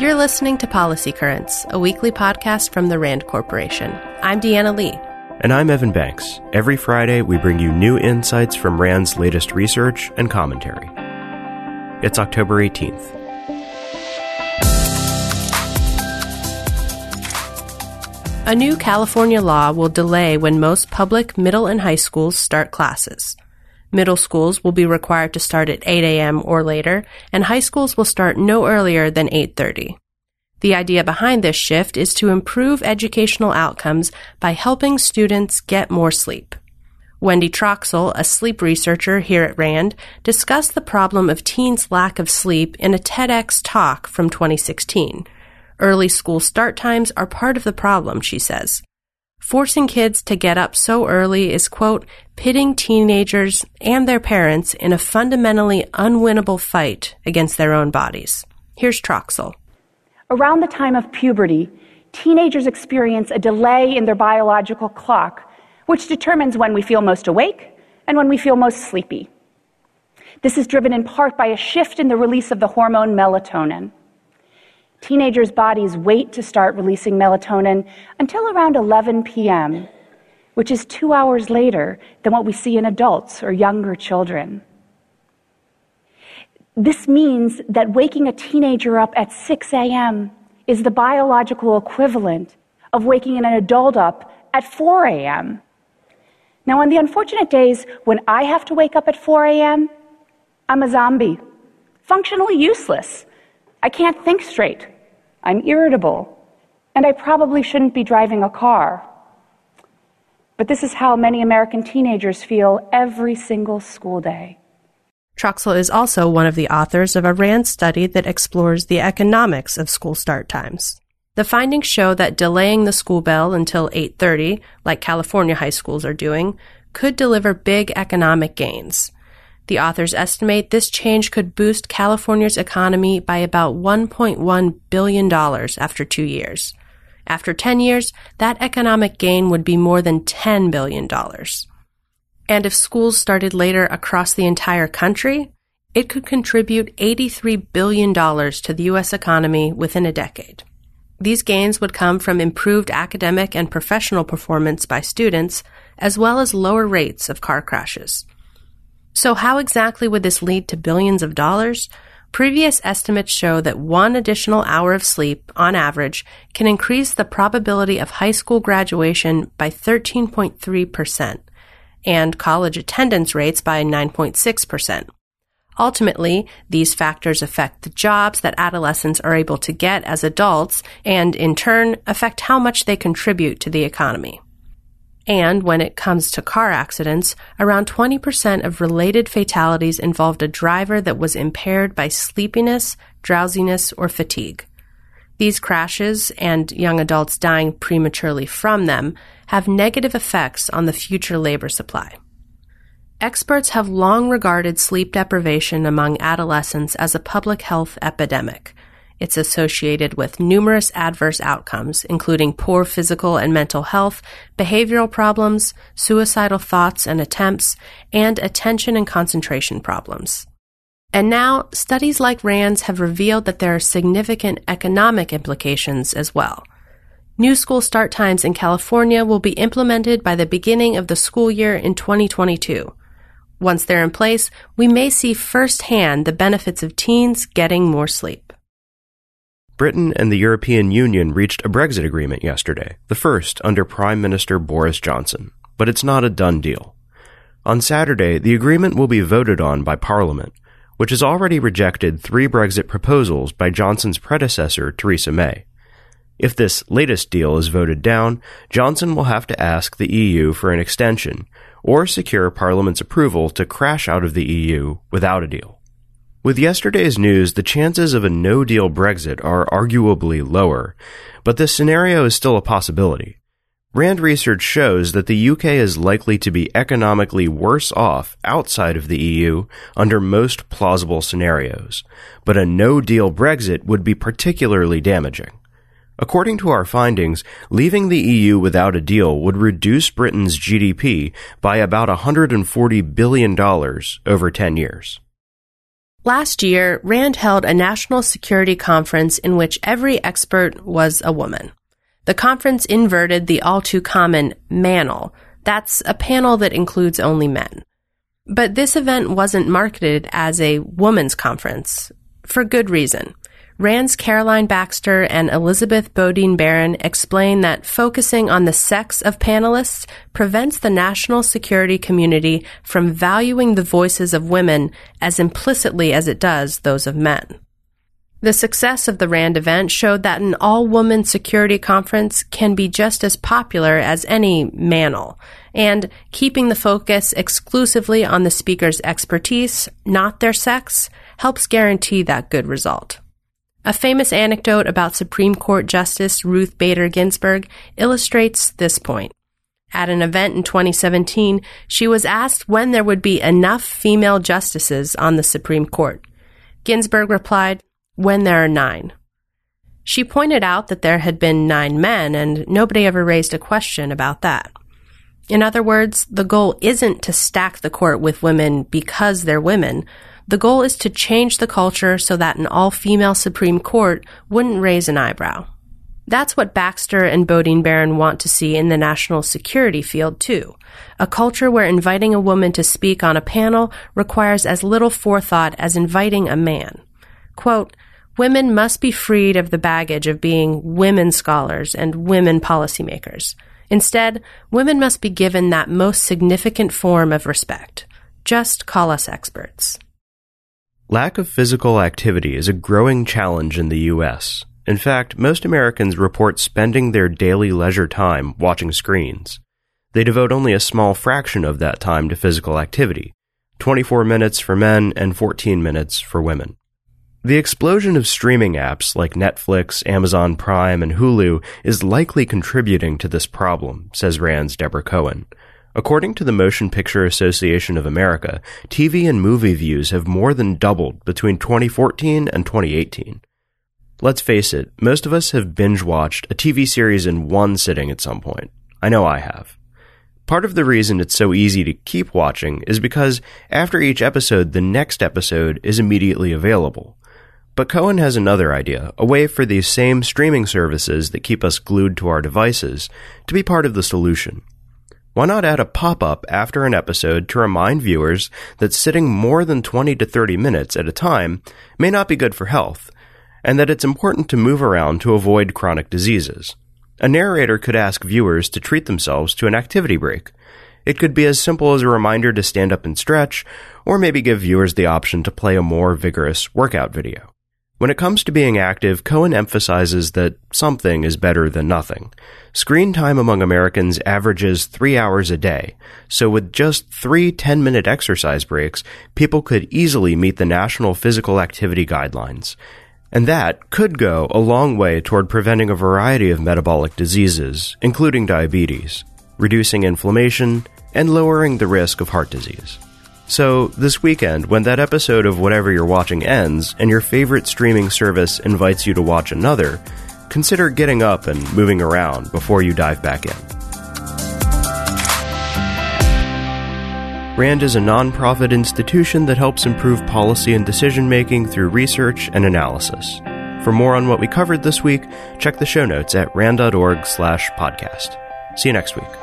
You're listening to Policy Currents, a weekly podcast from the RAND Corporation. I'm Deanna Lee. And I'm Evan Banks. Every Friday, we bring you new insights from RAND's latest research and commentary. It's October 18th. A new California law will delay when most public middle and high schools start classes. Middle schools will be required to start at 8 a.m. or later, and high schools will start no earlier than 8.30. The idea behind this shift is to improve educational outcomes by helping students get more sleep. Wendy Troxel, a sleep researcher here at RAND, discussed the problem of teens' lack of sleep in a TEDx talk from 2016. Early school start times are part of the problem, she says. Forcing kids to get up so early is, quote, pitting teenagers and their parents in a fundamentally unwinnable fight against their own bodies. Here's Troxel. Around the time of puberty, teenagers experience a delay in their biological clock, which determines when we feel most awake and when we feel most sleepy. This is driven in part by a shift in the release of the hormone melatonin. Teenagers' bodies wait to start releasing melatonin until around 11 p.m., which is two hours later than what we see in adults or younger children. This means that waking a teenager up at 6 a.m. is the biological equivalent of waking an adult up at 4 a.m. Now, on the unfortunate days when I have to wake up at 4 a.m., I'm a zombie, functionally useless. I can't think straight. I'm irritable. And I probably shouldn't be driving a car. But this is how many American teenagers feel every single school day. Troxel is also one of the authors of a RAND study that explores the economics of school start times. The findings show that delaying the school bell until 8:30, like California high schools are doing, could deliver big economic gains. The authors estimate this change could boost California's economy by about $1.1 billion after two years. After 10 years, that economic gain would be more than $10 billion. And if schools started later across the entire country, it could contribute $83 billion to the U.S. economy within a decade. These gains would come from improved academic and professional performance by students, as well as lower rates of car crashes. So how exactly would this lead to billions of dollars? Previous estimates show that one additional hour of sleep, on average, can increase the probability of high school graduation by 13.3% and college attendance rates by 9.6%. Ultimately, these factors affect the jobs that adolescents are able to get as adults and, in turn, affect how much they contribute to the economy. And when it comes to car accidents, around 20% of related fatalities involved a driver that was impaired by sleepiness, drowsiness, or fatigue. These crashes and young adults dying prematurely from them have negative effects on the future labor supply. Experts have long regarded sleep deprivation among adolescents as a public health epidemic, it's associated with numerous adverse outcomes, including poor physical and mental health, behavioral problems, suicidal thoughts and attempts, and attention and concentration problems. And now, studies like RAND's have revealed that there are significant economic implications as well. New school start times in California will be implemented by the beginning of the school year in 2022. Once they're in place, we may see firsthand the benefits of teens getting more sleep. Britain and the European Union reached a Brexit agreement yesterday, the first under Prime Minister Boris Johnson, but it's not a done deal. On Saturday, the agreement will be voted on by Parliament, which has already rejected three Brexit proposals by Johnson's predecessor, Theresa May. If this latest deal is voted down, Johnson will have to ask the EU for an extension or secure Parliament's approval to crash out of the EU without a deal. With yesterday's news, the chances of a no deal Brexit are arguably lower, but this scenario is still a possibility. Rand research shows that the UK is likely to be economically worse off outside of the EU under most plausible scenarios, but a no deal Brexit would be particularly damaging. According to our findings, leaving the EU without a deal would reduce Britain's GDP by about $140 billion over 10 years. Last year, RAND held a national security conference in which every expert was a woman. The conference inverted the all too common manel. That's a panel that includes only men. But this event wasn't marketed as a woman's conference. For good reason. Rand's Caroline Baxter and Elizabeth Bodine Baron explain that focusing on the sex of panelists prevents the national security community from valuing the voices of women as implicitly as it does those of men. The success of the RAND event showed that an all woman security conference can be just as popular as any manel, and keeping the focus exclusively on the speaker's expertise, not their sex, helps guarantee that good result. A famous anecdote about Supreme Court Justice Ruth Bader Ginsburg illustrates this point. At an event in 2017, she was asked when there would be enough female justices on the Supreme Court. Ginsburg replied, when there are nine. She pointed out that there had been nine men and nobody ever raised a question about that. In other words, the goal isn't to stack the court with women because they're women, the goal is to change the culture so that an all female Supreme Court wouldn't raise an eyebrow. That's what Baxter and Bodine Baron want to see in the national security field, too. A culture where inviting a woman to speak on a panel requires as little forethought as inviting a man. Quote, Women must be freed of the baggage of being women scholars and women policymakers. Instead, women must be given that most significant form of respect. Just call us experts. Lack of physical activity is a growing challenge in the U.S. In fact, most Americans report spending their daily leisure time watching screens. They devote only a small fraction of that time to physical activity 24 minutes for men and 14 minutes for women. The explosion of streaming apps like Netflix, Amazon Prime, and Hulu is likely contributing to this problem, says RAND's Deborah Cohen. According to the Motion Picture Association of America, TV and movie views have more than doubled between 2014 and 2018. Let's face it, most of us have binge watched a TV series in one sitting at some point. I know I have. Part of the reason it's so easy to keep watching is because after each episode, the next episode is immediately available. But Cohen has another idea, a way for these same streaming services that keep us glued to our devices to be part of the solution. Why not add a pop up after an episode to remind viewers that sitting more than 20 to 30 minutes at a time may not be good for health, and that it's important to move around to avoid chronic diseases? A narrator could ask viewers to treat themselves to an activity break. It could be as simple as a reminder to stand up and stretch, or maybe give viewers the option to play a more vigorous workout video. When it comes to being active, Cohen emphasizes that something is better than nothing. Screen time among Americans averages three hours a day, so with just three 10 minute exercise breaks, people could easily meet the National Physical Activity Guidelines. And that could go a long way toward preventing a variety of metabolic diseases, including diabetes, reducing inflammation, and lowering the risk of heart disease. So, this weekend, when that episode of whatever you're watching ends and your favorite streaming service invites you to watch another, consider getting up and moving around before you dive back in. RAND is a nonprofit institution that helps improve policy and decision making through research and analysis. For more on what we covered this week, check the show notes at rand.org slash podcast. See you next week.